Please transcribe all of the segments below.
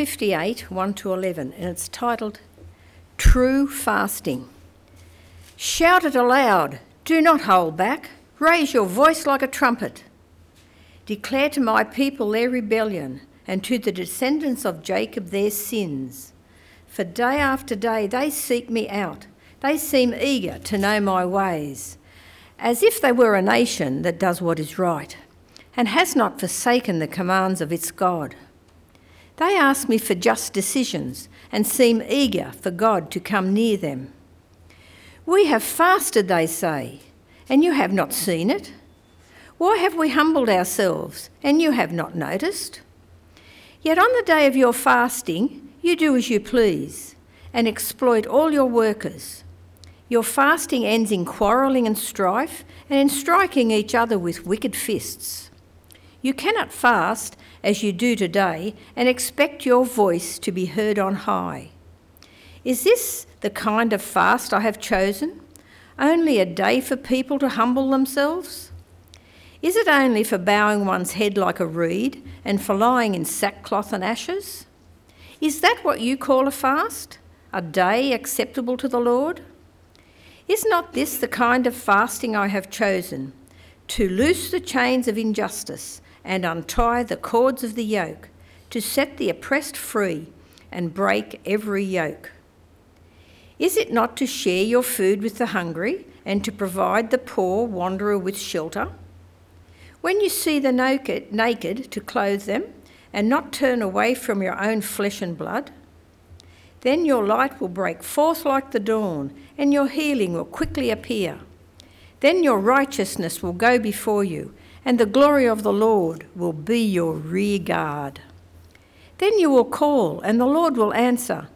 58 1 to 11, and it's titled True Fasting. Shout it aloud, do not hold back, raise your voice like a trumpet. Declare to my people their rebellion, and to the descendants of Jacob their sins. For day after day they seek me out, they seem eager to know my ways, as if they were a nation that does what is right, and has not forsaken the commands of its God. They ask me for just decisions and seem eager for God to come near them. We have fasted, they say, and you have not seen it. Why have we humbled ourselves, and you have not noticed? Yet on the day of your fasting, you do as you please and exploit all your workers. Your fasting ends in quarrelling and strife and in striking each other with wicked fists. You cannot fast as you do today and expect your voice to be heard on high. Is this the kind of fast I have chosen? Only a day for people to humble themselves? Is it only for bowing one's head like a reed and for lying in sackcloth and ashes? Is that what you call a fast? A day acceptable to the Lord? Is not this the kind of fasting I have chosen? To loose the chains of injustice and untie the cords of the yoke, to set the oppressed free and break every yoke. Is it not to share your food with the hungry and to provide the poor wanderer with shelter? When you see the naked, naked to clothe them and not turn away from your own flesh and blood, then your light will break forth like the dawn, and your healing will quickly appear. Then your righteousness will go before you, and the glory of the Lord will be your rear guard. Then you will call, and the Lord will answer,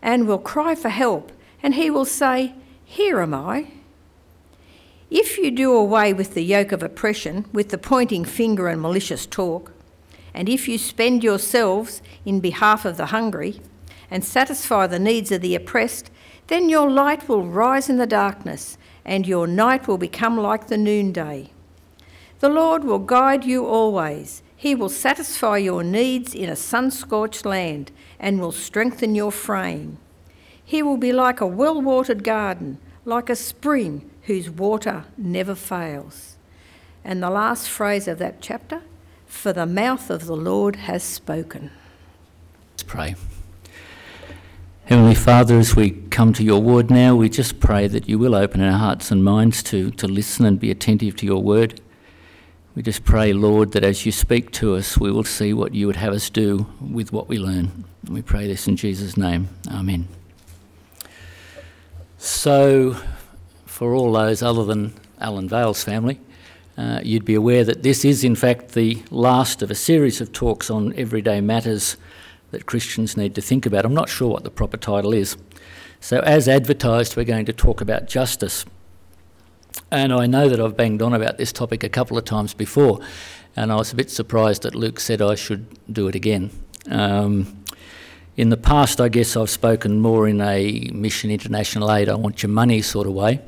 and will cry for help and he will say, Here am I. If you do away with the yoke of oppression, with the pointing finger and malicious talk, and if you spend yourselves in behalf of the hungry and satisfy the needs of the oppressed, then your light will rise in the darkness, and your night will become like the noonday. The Lord will guide you always. He will satisfy your needs in a sun scorched land and will strengthen your frame. He will be like a well watered garden, like a spring whose water never fails. And the last phrase of that chapter for the mouth of the Lord has spoken. Let's pray. Heavenly Father, as we come to your word now, we just pray that you will open our hearts and minds to, to listen and be attentive to your word. We just pray, Lord, that as you speak to us, we will see what you would have us do with what we learn. We pray this in Jesus' name. Amen. So, for all those other than Alan Vale's family, uh, you'd be aware that this is, in fact, the last of a series of talks on everyday matters that Christians need to think about. I'm not sure what the proper title is. So, as advertised, we're going to talk about justice. And I know that I've banged on about this topic a couple of times before, and I was a bit surprised that Luke said I should do it again. Um, in the past, I guess I've spoken more in a mission international aid, I want your money sort of way.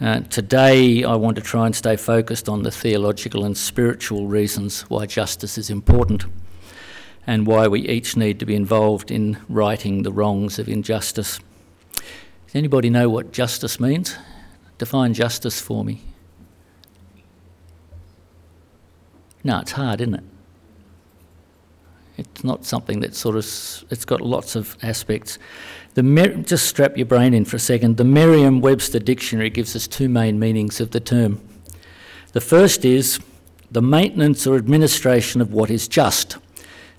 Uh, today, I want to try and stay focused on the theological and spiritual reasons why justice is important and why we each need to be involved in righting the wrongs of injustice. Does anybody know what justice means? Define justice for me. No, it's hard, isn't it? It's not something that sort of, it's got lots of aspects. The Mer- just strap your brain in for a second. The Merriam Webster Dictionary gives us two main meanings of the term. The first is the maintenance or administration of what is just,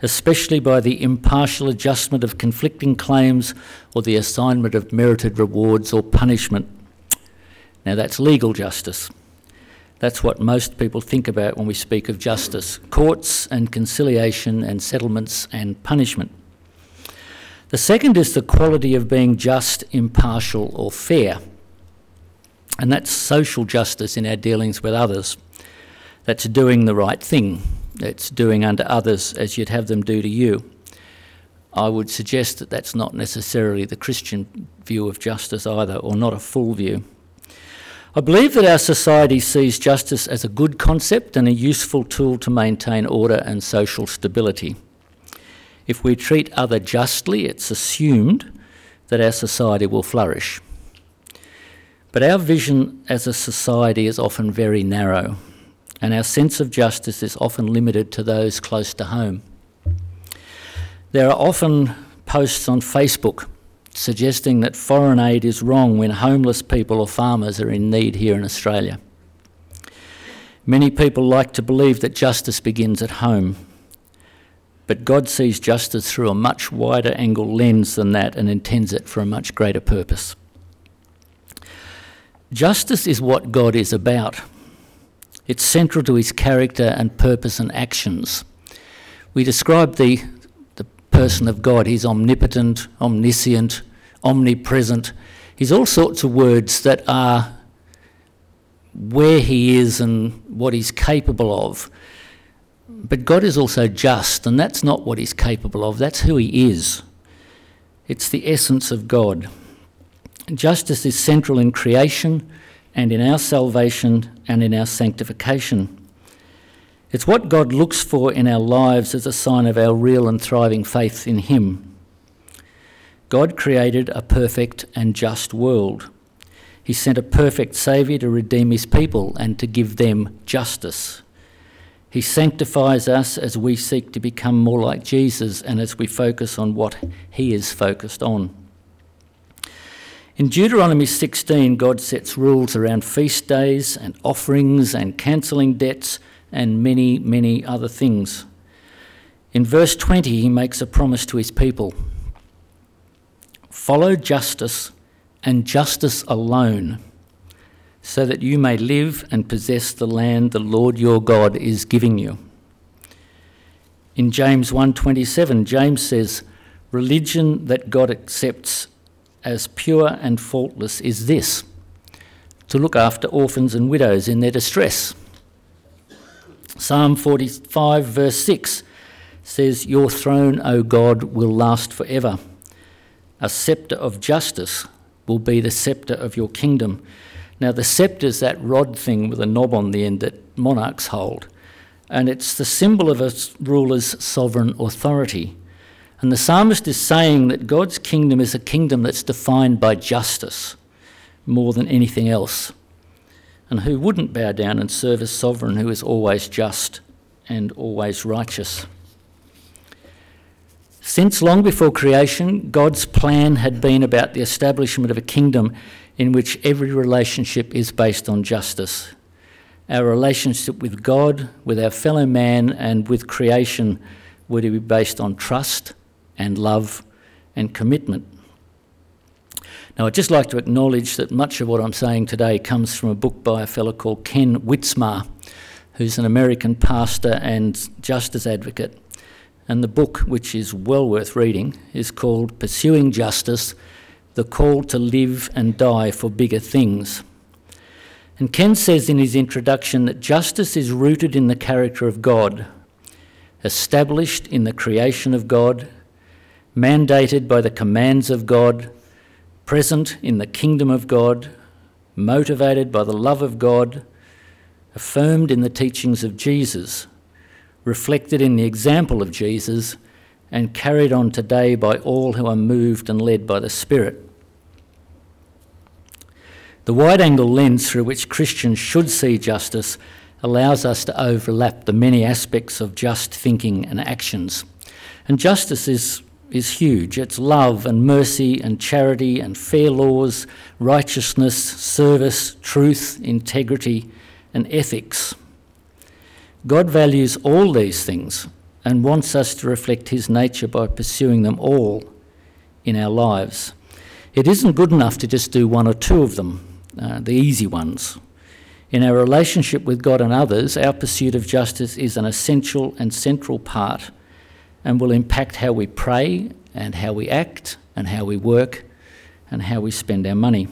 especially by the impartial adjustment of conflicting claims or the assignment of merited rewards or punishment. Now, that's legal justice. That's what most people think about when we speak of justice courts and conciliation and settlements and punishment. The second is the quality of being just, impartial, or fair. And that's social justice in our dealings with others. That's doing the right thing. That's doing unto others as you'd have them do to you. I would suggest that that's not necessarily the Christian view of justice either, or not a full view. I believe that our society sees justice as a good concept and a useful tool to maintain order and social stability. If we treat other justly, it's assumed that our society will flourish. But our vision as a society is often very narrow, and our sense of justice is often limited to those close to home. There are often posts on Facebook suggesting that foreign aid is wrong when homeless people or farmers are in need here in Australia. Many people like to believe that justice begins at home, but God sees justice through a much wider angle lens than that and intends it for a much greater purpose. Justice is what God is about. It's central to his character and purpose and actions. We describe the, person of God. He's omnipotent, omniscient, omnipresent. He's all sorts of words that are where he is and what he's capable of. But God is also just, and that's not what he's capable of, that's who he is. It's the essence of God. Justice is central in creation and in our salvation and in our sanctification. It's what God looks for in our lives as a sign of our real and thriving faith in Him. God created a perfect and just world. He sent a perfect Saviour to redeem His people and to give them justice. He sanctifies us as we seek to become more like Jesus and as we focus on what He is focused on. In Deuteronomy 16, God sets rules around feast days and offerings and cancelling debts and many, many other things. In verse 20, He makes a promise to His people Follow justice and justice alone so that you may live and possess the land the Lord your God is giving you. In James 1:27, James says, "Religion that God accepts as pure and faultless is this: to look after orphans and widows in their distress." Psalm 45 verse 6 says, "Your throne, O God, will last forever. A scepter of justice will be the scepter of your kingdom." Now, the sceptre is that rod thing with a knob on the end that monarchs hold, and it's the symbol of a ruler's sovereign authority. And the psalmist is saying that God's kingdom is a kingdom that's defined by justice more than anything else. And who wouldn't bow down and serve a sovereign who is always just and always righteous? Since long before creation, God's plan had been about the establishment of a kingdom in which every relationship is based on justice. Our relationship with God, with our fellow man, and with creation were to be based on trust and love and commitment. Now, I'd just like to acknowledge that much of what I'm saying today comes from a book by a fellow called Ken Wytsma, who's an American pastor and justice advocate. And the book, which is well worth reading, is called Pursuing Justice the call to live and die for bigger things. And Ken says in his introduction that justice is rooted in the character of God, established in the creation of God, mandated by the commands of God, present in the kingdom of God, motivated by the love of God, affirmed in the teachings of Jesus, reflected in the example of Jesus and carried on today by all who are moved and led by the Spirit. The wide angle lens through which Christians should see justice allows us to overlap the many aspects of just thinking and actions. And justice is, is huge. It's love and mercy and charity and fair laws, righteousness, service, truth, integrity, and ethics. God values all these things and wants us to reflect His nature by pursuing them all in our lives. It isn't good enough to just do one or two of them, uh, the easy ones. In our relationship with God and others, our pursuit of justice is an essential and central part and will impact how we pray and how we act and how we work and how we spend our money.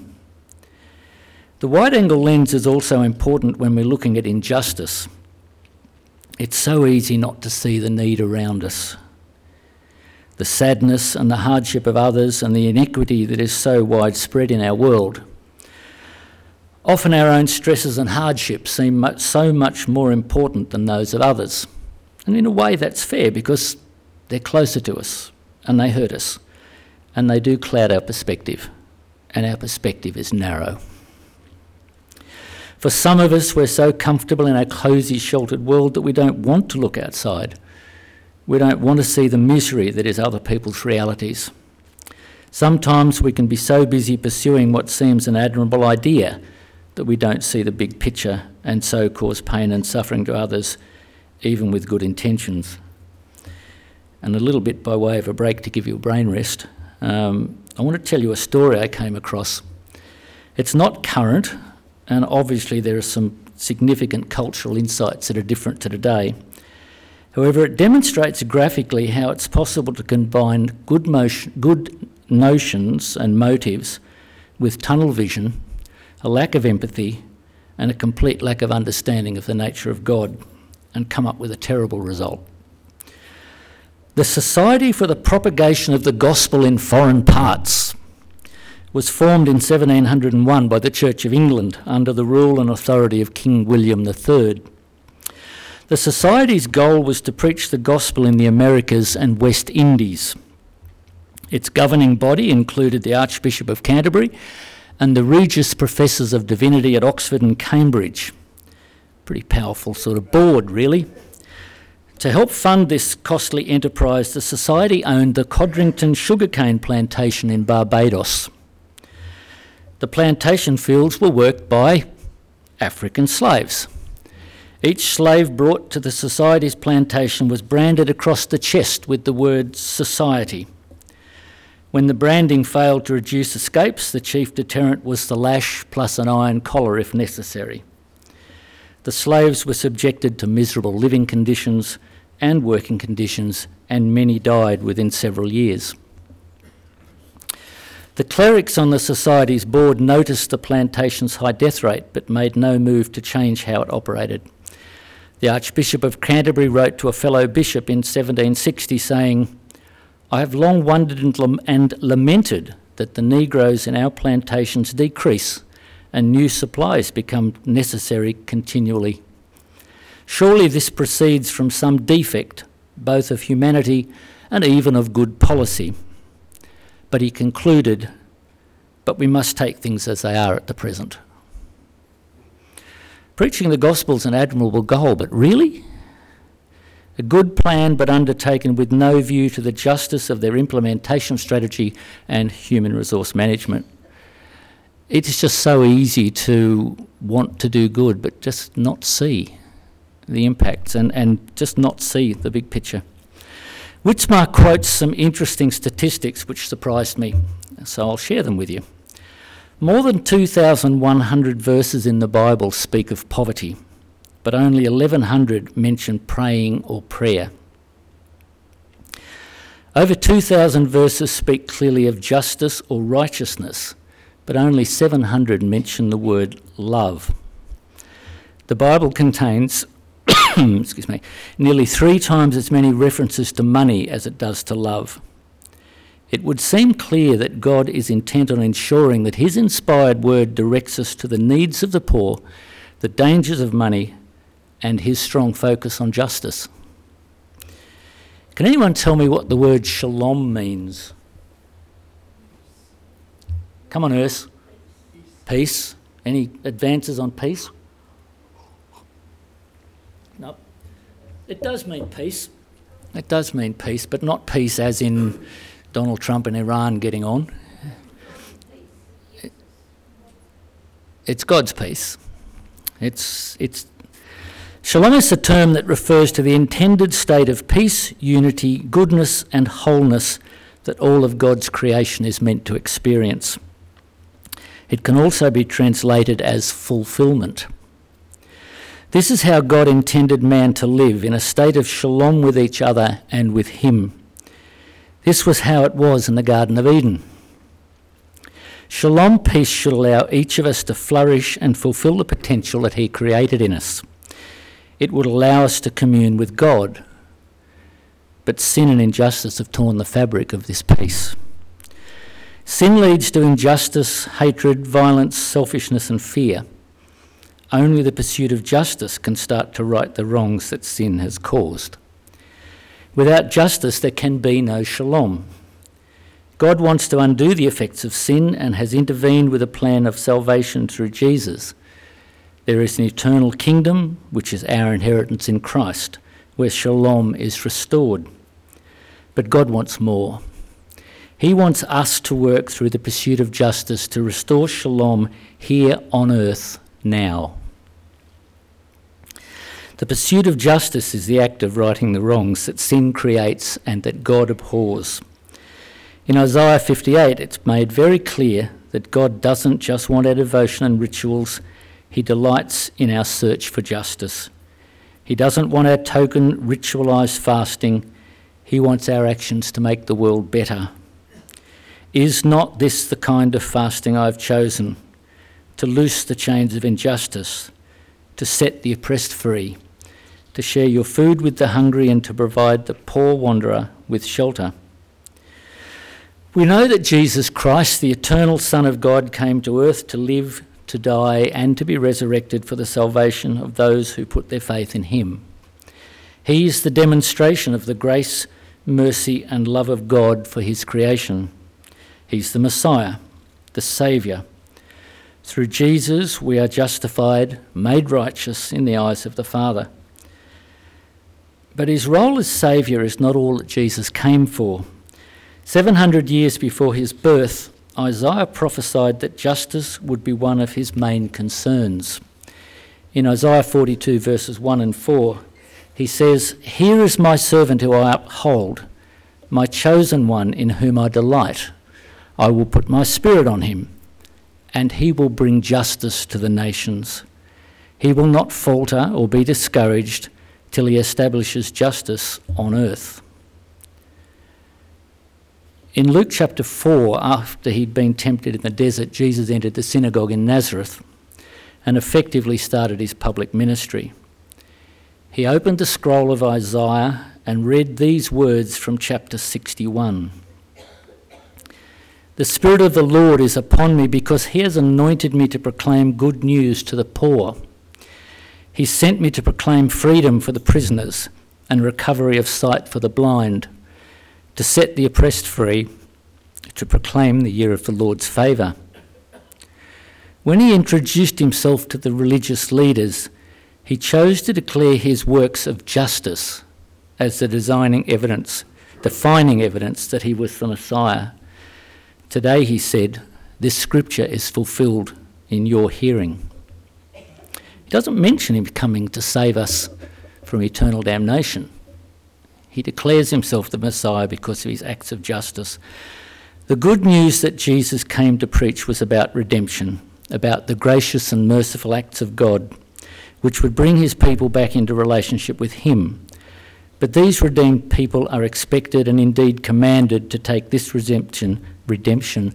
The wide angle lens is also important when we're looking at injustice. It's so easy not to see the need around us, the sadness and the hardship of others, and the inequity that is so widespread in our world. Often our own stresses and hardships seem much, so much more important than those of others. And in a way, that's fair because They're closer to us and they hurt us and they do cloud our perspective, and our perspective is narrow. For some of us, we're so comfortable in our cosy, sheltered world that we don't want to look outside. We don't want to see the misery that is other people's realities. Sometimes we can be so busy pursuing what seems an admirable idea that we don't see the big picture and so cause pain and suffering to others, even with good intentions. And a little bit by way of a break to give you a brain rest, um, I want to tell you a story I came across. It's not current, and obviously there are some significant cultural insights that are different to today. However, it demonstrates graphically how it's possible to combine good, motion, good notions and motives with tunnel vision, a lack of empathy, and a complete lack of understanding of the nature of God, and come up with a terrible result. The Society for the Propagation of the Gospel in Foreign Parts was formed in 1701 by the Church of England under the rule and authority of King William III. The Society's goal was to preach the gospel in the Americas and West Indies. Its governing body included the Archbishop of Canterbury and the Regius Professors of Divinity at Oxford and Cambridge. Pretty powerful sort of board, really. To help fund this costly enterprise, the Society owned the Codrington sugarcane plantation in Barbados. The plantation fields were worked by African slaves. Each slave brought to the Society's plantation was branded across the chest with the word Society. When the branding failed to reduce escapes, the chief deterrent was the lash plus an iron collar if necessary. The slaves were subjected to miserable living conditions and working conditions, and many died within several years. The clerics on the Society's board noticed the plantation's high death rate but made no move to change how it operated. The Archbishop of Canterbury wrote to a fellow bishop in 1760 saying, I have long wondered and, lamented that the Negroes in our plantations decrease and new supplies become necessary continually. Surely this proceeds from some defect, both of humanity and even of good policy. But he concluded, but we must take things as they are at the present. Preaching the gospel is an admirable goal, but really? A good plan, but undertaken with no view to the justice of their implementation strategy and human resource management. It is just so easy to want to do good, but just not see the impacts and, and just not see the big picture. Wytsma quotes some interesting statistics which surprised me, so I'll share them with you. More than 2,100 verses in the Bible speak of poverty, but only 1,100 mention praying or prayer. Over 2,000 verses speak clearly of justice or righteousness, but only 700 mention the word love. The Bible contains excuse me, nearly three times as many references to money as it does to love. It would seem clear that God is intent on ensuring that His inspired word directs us to the needs of the poor, the dangers of money, and His strong focus on justice. Can anyone tell me what the word shalom means? Come on, Urs. Peace. Any advances on peace? It does mean peace. It does mean peace, but not peace as in Donald Trump and Iran getting on. It's God's peace. It's, it's, shalom is a term that refers to the intended state of peace, unity, goodness, and wholeness that all of God's creation is meant to experience. It can also be translated as fulfillment. This is how God intended man to live in a state of shalom with each other and with Him. This was how it was in the Garden of Eden. Shalom peace should allow each of us to flourish and fulfill the potential that He created in us. It would allow us to commune with God. But sin and injustice have torn the fabric of this peace. Sin leads to injustice, hatred, violence, selfishness, and fear. Only the pursuit of justice can start to right the wrongs that sin has caused. Without justice, there can be no shalom. God wants to undo the effects of sin and has intervened with a plan of salvation through Jesus. There is an eternal kingdom, which is our inheritance in Christ, where shalom is restored. But God wants more. He wants us to work through the pursuit of justice to restore shalom here on earth now. The pursuit of justice is the act of righting the wrongs that sin creates and that God abhors. In Isaiah 58, it's made very clear that God doesn't just want our devotion and rituals he delights in our search for justice. He doesn't want our token ritualised fasting. He wants our actions to make the world better. Is not this the kind of fasting I've chosen? To loose the chains of injustice, to set the oppressed free, to share your food with the hungry, and to provide the poor wanderer with shelter. We know that Jesus Christ, the eternal Son of God, came to earth to live to die, and to be resurrected for the salvation of those who put their faith in him. He is the demonstration of the grace, mercy, and love of God for his creation. He's the Messiah, the Saviour. Through Jesus, we are justified, made righteous in the eyes of the Father. But his role as Saviour is not all that Jesus came for. 700 years before his birth, Isaiah prophesied that justice would be one of his main concerns. In Isaiah 42, verses 1 and 4, he says, Here is my servant who I uphold, my chosen one in whom I delight. I will put my spirit on him, and he will bring justice to the nations. He will not falter or be discouraged till he establishes justice on earth. In Luke chapter 4, after he'd been tempted in the desert, Jesus entered the synagogue in Nazareth and effectively started his public ministry. He opened the scroll of Isaiah and read these words from chapter 61. The Spirit of the Lord is upon me because he has anointed me to proclaim good news to the poor. He sent me to proclaim freedom for the prisoners and recovery of sight for the blind to set the oppressed free, to proclaim the year of the Lord's favour. When he introduced himself to the religious leaders, he chose to declare his works of justice as the designing evidence, defining evidence that he was the Messiah. Today, he said, this scripture is fulfilled in your hearing. He doesn't mention him coming to save us from eternal damnation. He declares himself the Messiah because of his acts of justice. The good news that Jesus came to preach was about redemption, about the gracious and merciful acts of God, which would bring his people back into relationship with him. But these redeemed people are expected and indeed commanded to take this redemption, redemption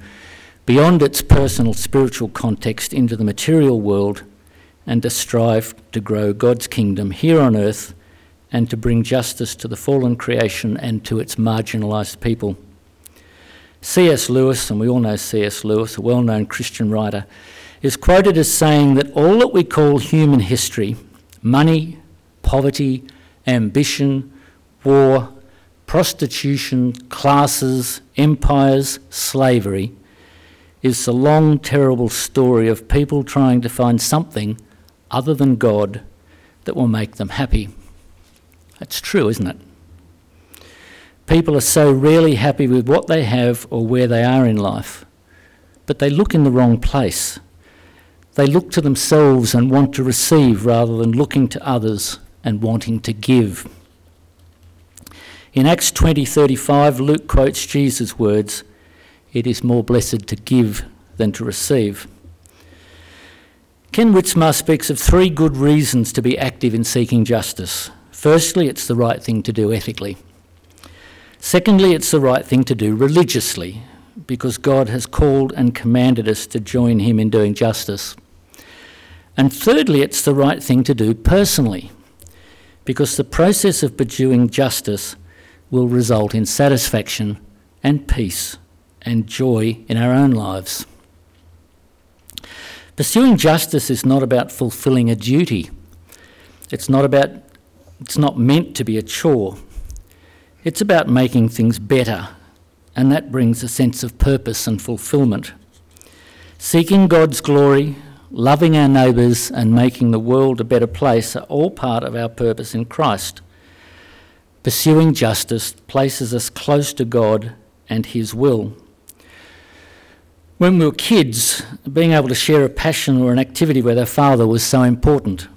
beyond its personal spiritual context into the material world and to strive to grow God's kingdom here on earth and to bring justice to the fallen creation and to its marginalised people. C.S. Lewis, and we all know C.S. Lewis, a well known Christian writer, is quoted as saying that all that we call human history money, poverty, ambition, war, prostitution, classes, empires, slavery is the long, terrible story of people trying to find something other than God that will make them happy. That's true, isn't it? People are so rarely happy with what they have or where they are in life, but they look in the wrong place. They look to themselves and want to receive rather than looking to others and wanting to give. In Acts 20:35 Luke quotes Jesus' words, "It is more blessed to give than to receive." Ken Wytsma speaks of three good reasons to be active in seeking justice. Firstly, it's the right thing to do ethically. Secondly, it's the right thing to do religiously, because God has called and commanded us to join Him in doing justice. And thirdly, it's the right thing to do personally, because the process of pursuing justice will result in satisfaction and peace and joy in our own lives. Pursuing justice is not about fulfilling a duty. It's not about it's not meant to be a chore. It's about making things better, and that brings a sense of purpose and fulfilment. Seeking God's glory, loving our neighbours, and making the world a better place are all part of our purpose in Christ. Pursuing justice places us close to God and His will. When we were kids, being able to share a passion or an activity with our Father was so important.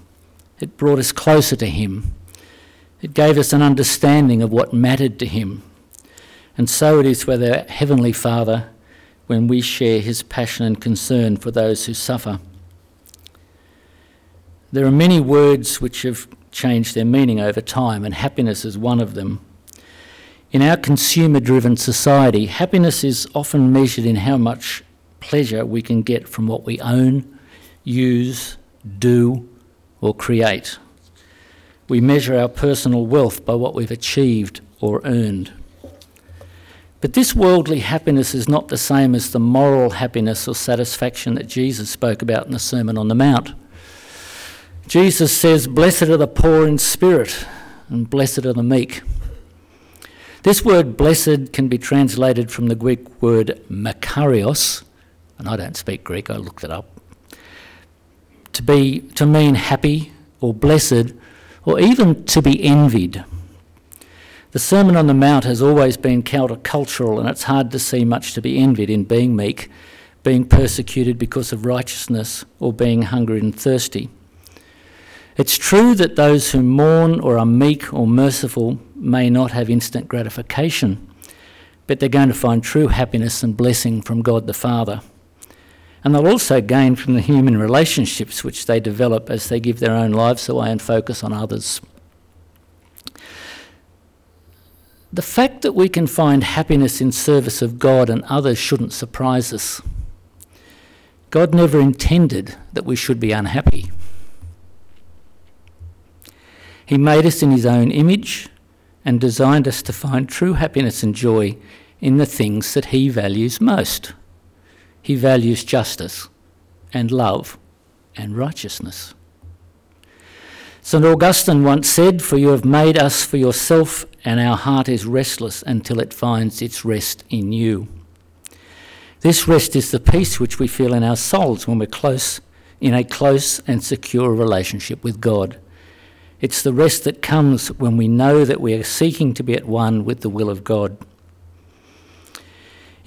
It brought us closer to Him. It gave us an understanding of what mattered to Him. And so it is with our Heavenly Father when we share His passion and concern for those who suffer. There are many words which have changed their meaning over time, and happiness is one of them. In our consumer driven society, happiness is often measured in how much pleasure we can get from what we own, use, do, or create. We measure our personal wealth by what we've achieved or earned. But this worldly happiness is not the same as the moral happiness or satisfaction that Jesus spoke about in the Sermon on the Mount. Jesus says, Blessed are the poor in spirit, and blessed are the meek. This word blessed can be translated from the Greek word makarios, and I don't speak Greek, I looked it up, to, be, to mean happy or blessed, or even to be envied. The Sermon on the Mount has always been countercultural, and it's hard to see much to be envied in being meek, being persecuted because of righteousness, or being hungry and thirsty. It's true that those who mourn or are meek or merciful may not have instant gratification, but they're going to find true happiness and blessing from God the Father. And they'll also gain from the human relationships which they develop as they give their own lives away and focus on others. The fact that we can find happiness in service of God and others shouldn't surprise us. God never intended that we should be unhappy. He made us in His own image and designed us to find true happiness and joy in the things that He values most. He values justice and love and righteousness. St. Augustine once said, For you have made us for yourself, and our heart is restless until it finds its rest in you. This rest is the peace which we feel in our souls when we're close, in a close and secure relationship with God. It's the rest that comes when we know that we are seeking to be at one with the will of God.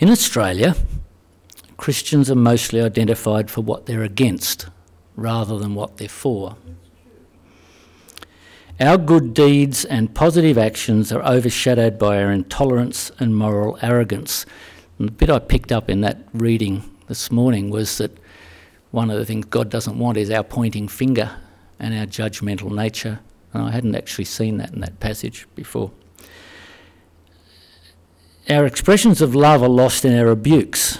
In Australia, Christians are mostly identified for what they're against rather than what they're for. Our good deeds and positive actions are overshadowed by our intolerance and moral arrogance. And the bit I picked up in that reading this morning was that one of the things God doesn't want is our pointing finger and our judgmental nature. And I hadn't actually seen that in that passage before. Our expressions of love are lost in our rebukes.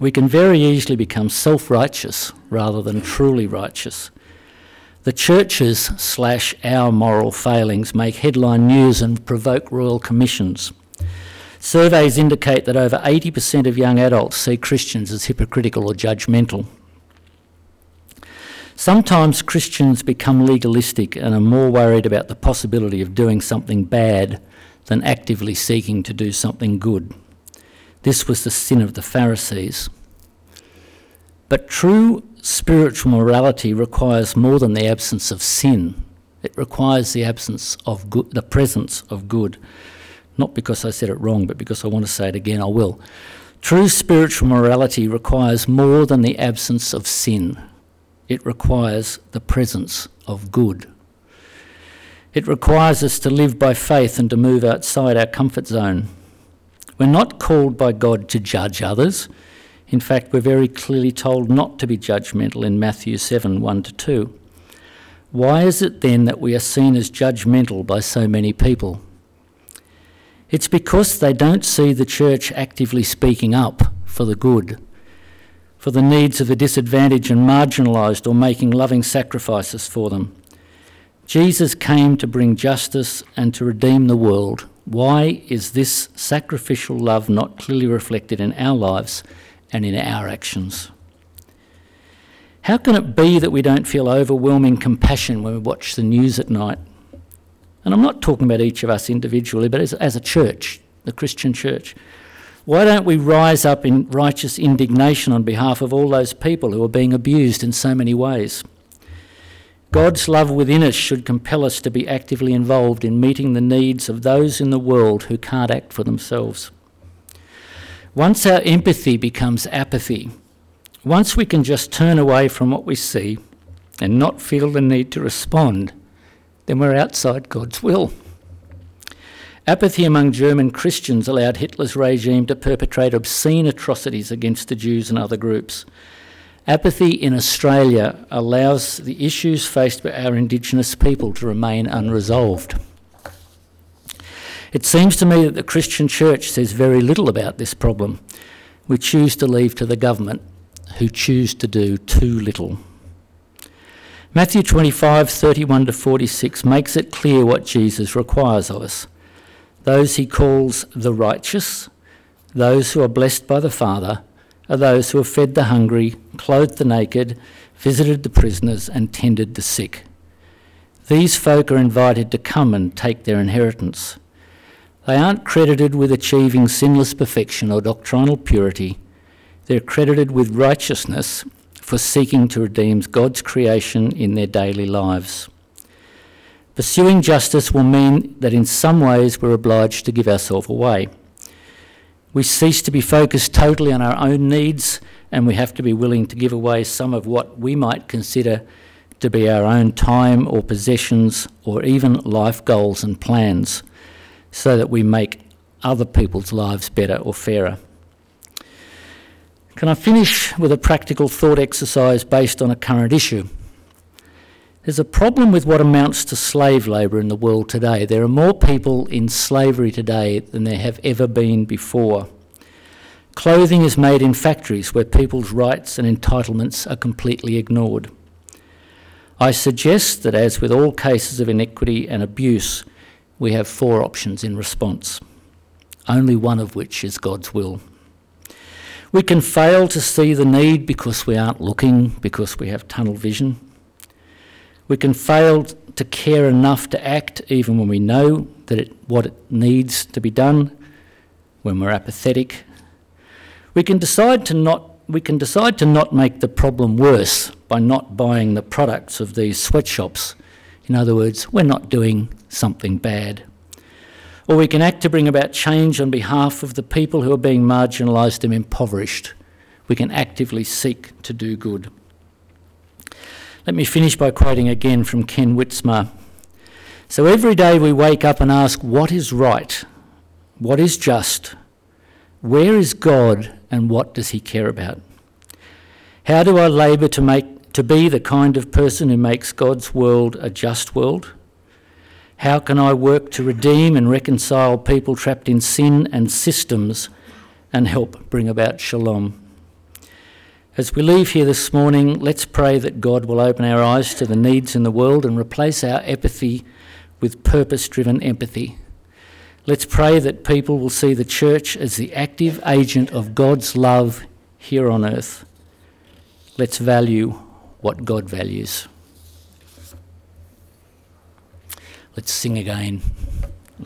We can very easily become self righteous rather than truly righteous. The churches slash our moral failings make headline news and provoke royal commissions. Surveys indicate that over 80% of young adults see Christians as hypocritical or judgmental. Sometimes Christians become legalistic and are more worried about the possibility of doing something bad than actively seeking to do something good. This was the sin of the Pharisees. But true spiritual morality requires more than the absence of sin. It requires the absence of good, the presence of good. Not because I said it wrong, but because I want to say it again, I will. True spiritual morality requires more than the absence of sin it requires the presence of good. It requires us to live by faith and to move outside our comfort zone. We're not called by God to judge others. In fact, we're very clearly told not to be judgmental in Matthew 7 1 to 2. Why is it then that we are seen as judgmental by so many people? It's because they don't see the church actively speaking up for the good for the needs of the disadvantaged and marginalised or making loving sacrifices for them. Jesus came to bring justice and to redeem the world. Why is this sacrificial love not clearly reflected in our lives and in our actions? How can it be that we don't feel overwhelming compassion when we watch the news at night? And I'm not talking about each of us individually, but as, as a church, the Christian church. Why don't we rise up in righteous indignation on behalf of all those people who are being abused in so many ways? God's love within us should compel us to be actively involved in meeting the needs of those in the world who can't act for themselves. Once our empathy becomes apathy, once we can just turn away from what we see and not feel the need to respond, then we're outside God's will. Apathy among German Christians allowed Hitler's regime to perpetrate obscene atrocities against the Jews and other groups. Apathy in Australia allows the issues faced by our Indigenous people to remain unresolved. It seems to me that the Christian church says very little about this problem. We choose to leave to the government, who choose to do too little. Matthew 25, 31 to 46 makes it clear what Jesus requires of us. Those he calls the righteous, those who are blessed by the Father, are those who have fed the hungry, clothed the naked, visited the prisoners, and tended the sick. These folk are invited to come and take their inheritance. They aren't credited with achieving sinless perfection or doctrinal purity. They're credited with righteousness for seeking to redeem God's creation in their daily lives. Pursuing justice will mean that in some ways we're obliged to give ourselves away. We cease to be focused totally on our own needs, and we have to be willing to give away some of what we might consider to be our own time or possessions or even life goals and plans so that we make other people's lives better or fairer. Can I finish with a practical thought exercise based on a current issue? There's a problem with what amounts to slave labour in the world today. There are more people in slavery today than there have ever been before. Clothing is made in factories where people's rights and entitlements are completely ignored. I suggest that, as with all cases of inequity and abuse, we have four options in response, only one of which is God's will. We can fail to see the need because we aren't looking, because we have tunnel vision. We can fail to care enough to act even when we know that it, what it needs to be done, when we're apathetic. We can decide to not we can decide to not make the problem worse by not buying the products of these sweatshops. In other words, we're not doing something bad. Or we can act to bring about change on behalf of the people who are being marginalised and impoverished. We can actively seek to do good. Let me finish by quoting again from Ken Wytsma. So every day we wake up and ask, what is right? What is just? Where is God and what does he care about? How do I labour to make to be the kind of person who makes God's world a just world? How can I work to redeem and reconcile people trapped in sin and systems and help bring about shalom? As we leave here this morning, let's pray that God will open our eyes to the needs in the world and replace our apathy with purpose driven empathy. Let's pray that people will see the church as the active agent of God's love here on earth. Let's value what God values. Let's sing again.